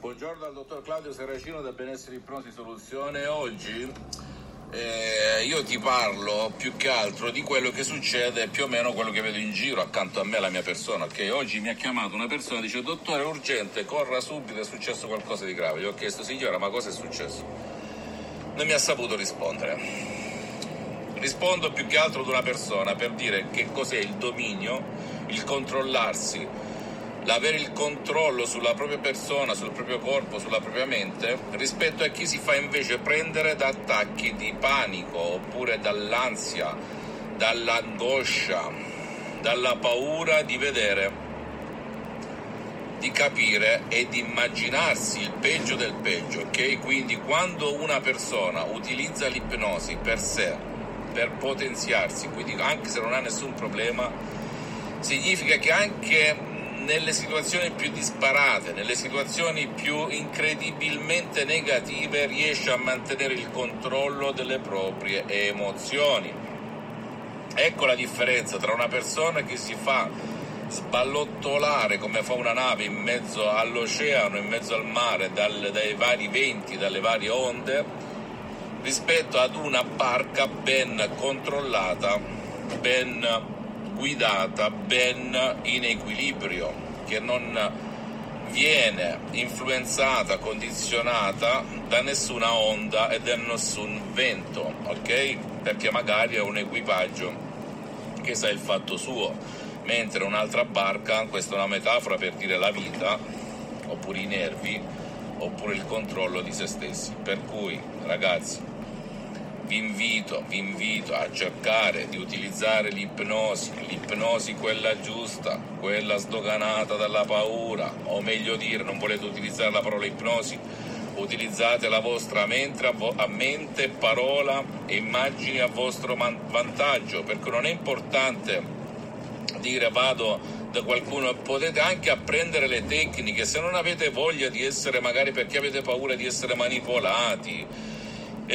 Buongiorno dal dottor Claudio Serracino da Benessere Ipnosi Soluzione. Oggi eh, io ti parlo più che altro di quello che succede, più o meno quello che vedo in giro accanto a me, la mia persona. Ok, oggi mi ha chiamato una persona e dice: Dottore, urgente, corra subito, è successo qualcosa di grave. Gli ho chiesto, signora, ma cosa è successo? Non mi ha saputo rispondere. Rispondo più che altro ad una persona per dire che cos'è il dominio, il controllarsi l'avere il controllo sulla propria persona, sul proprio corpo, sulla propria mente, rispetto a chi si fa invece prendere da attacchi di panico oppure dall'ansia, dall'angoscia, dalla paura di vedere, di capire e di immaginarsi il peggio del peggio, ok? Quindi quando una persona utilizza l'ipnosi per sé, per potenziarsi, quindi anche se non ha nessun problema, significa che anche nelle situazioni più disparate, nelle situazioni più incredibilmente negative, riesce a mantenere il controllo delle proprie emozioni. Ecco la differenza tra una persona che si fa sballottolare come fa una nave in mezzo all'oceano, in mezzo al mare, dal, dai vari venti, dalle varie onde, rispetto ad una barca ben controllata, ben guidata ben in equilibrio, che non viene influenzata, condizionata da nessuna onda e da nessun vento, ok? Perché magari è un equipaggio che sa il fatto suo, mentre un'altra barca, questa è una metafora per dire la vita, oppure i nervi, oppure il controllo di se stessi. Per cui, ragazzi, vi invito, vi invito a cercare di utilizzare l'ipnosi, l'ipnosi quella giusta, quella sdoganata dalla paura, o meglio dire, non volete utilizzare la parola ipnosi, utilizzate la vostra mente, a mente, parola e immagini a vostro vantaggio, perché non è importante dire vado da qualcuno, potete anche apprendere le tecniche, se non avete voglia di essere magari perché avete paura di essere manipolati,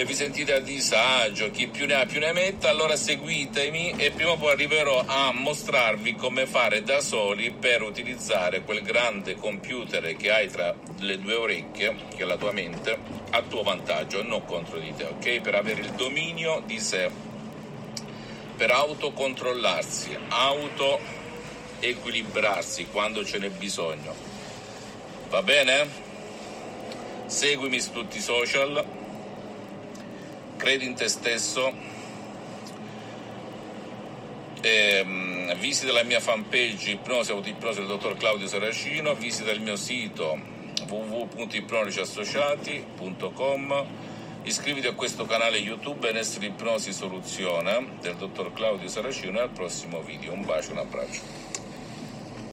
vi sentite a disagio, chi più ne ha più ne metta, allora seguitemi e prima o poi arriverò a mostrarvi come fare da soli per utilizzare quel grande computer che hai tra le due orecchie, che è la tua mente, a tuo vantaggio e non contro di te, ok? Per avere il dominio di sé, per autocontrollarsi, auto-equilibrarsi quando ce n'è bisogno. Va bene? Seguimi su tutti i social credi in te stesso, eh, visita la mia fanpage Ipnosi Autoipnosi del dottor Claudio Saracino, visita il mio sito www.ipnotici.associati.com iscriviti a questo canale YouTube Benessere Ipnosi Soluzione del dottor Claudio Saracino e al prossimo video. Un bacio, un abbraccio.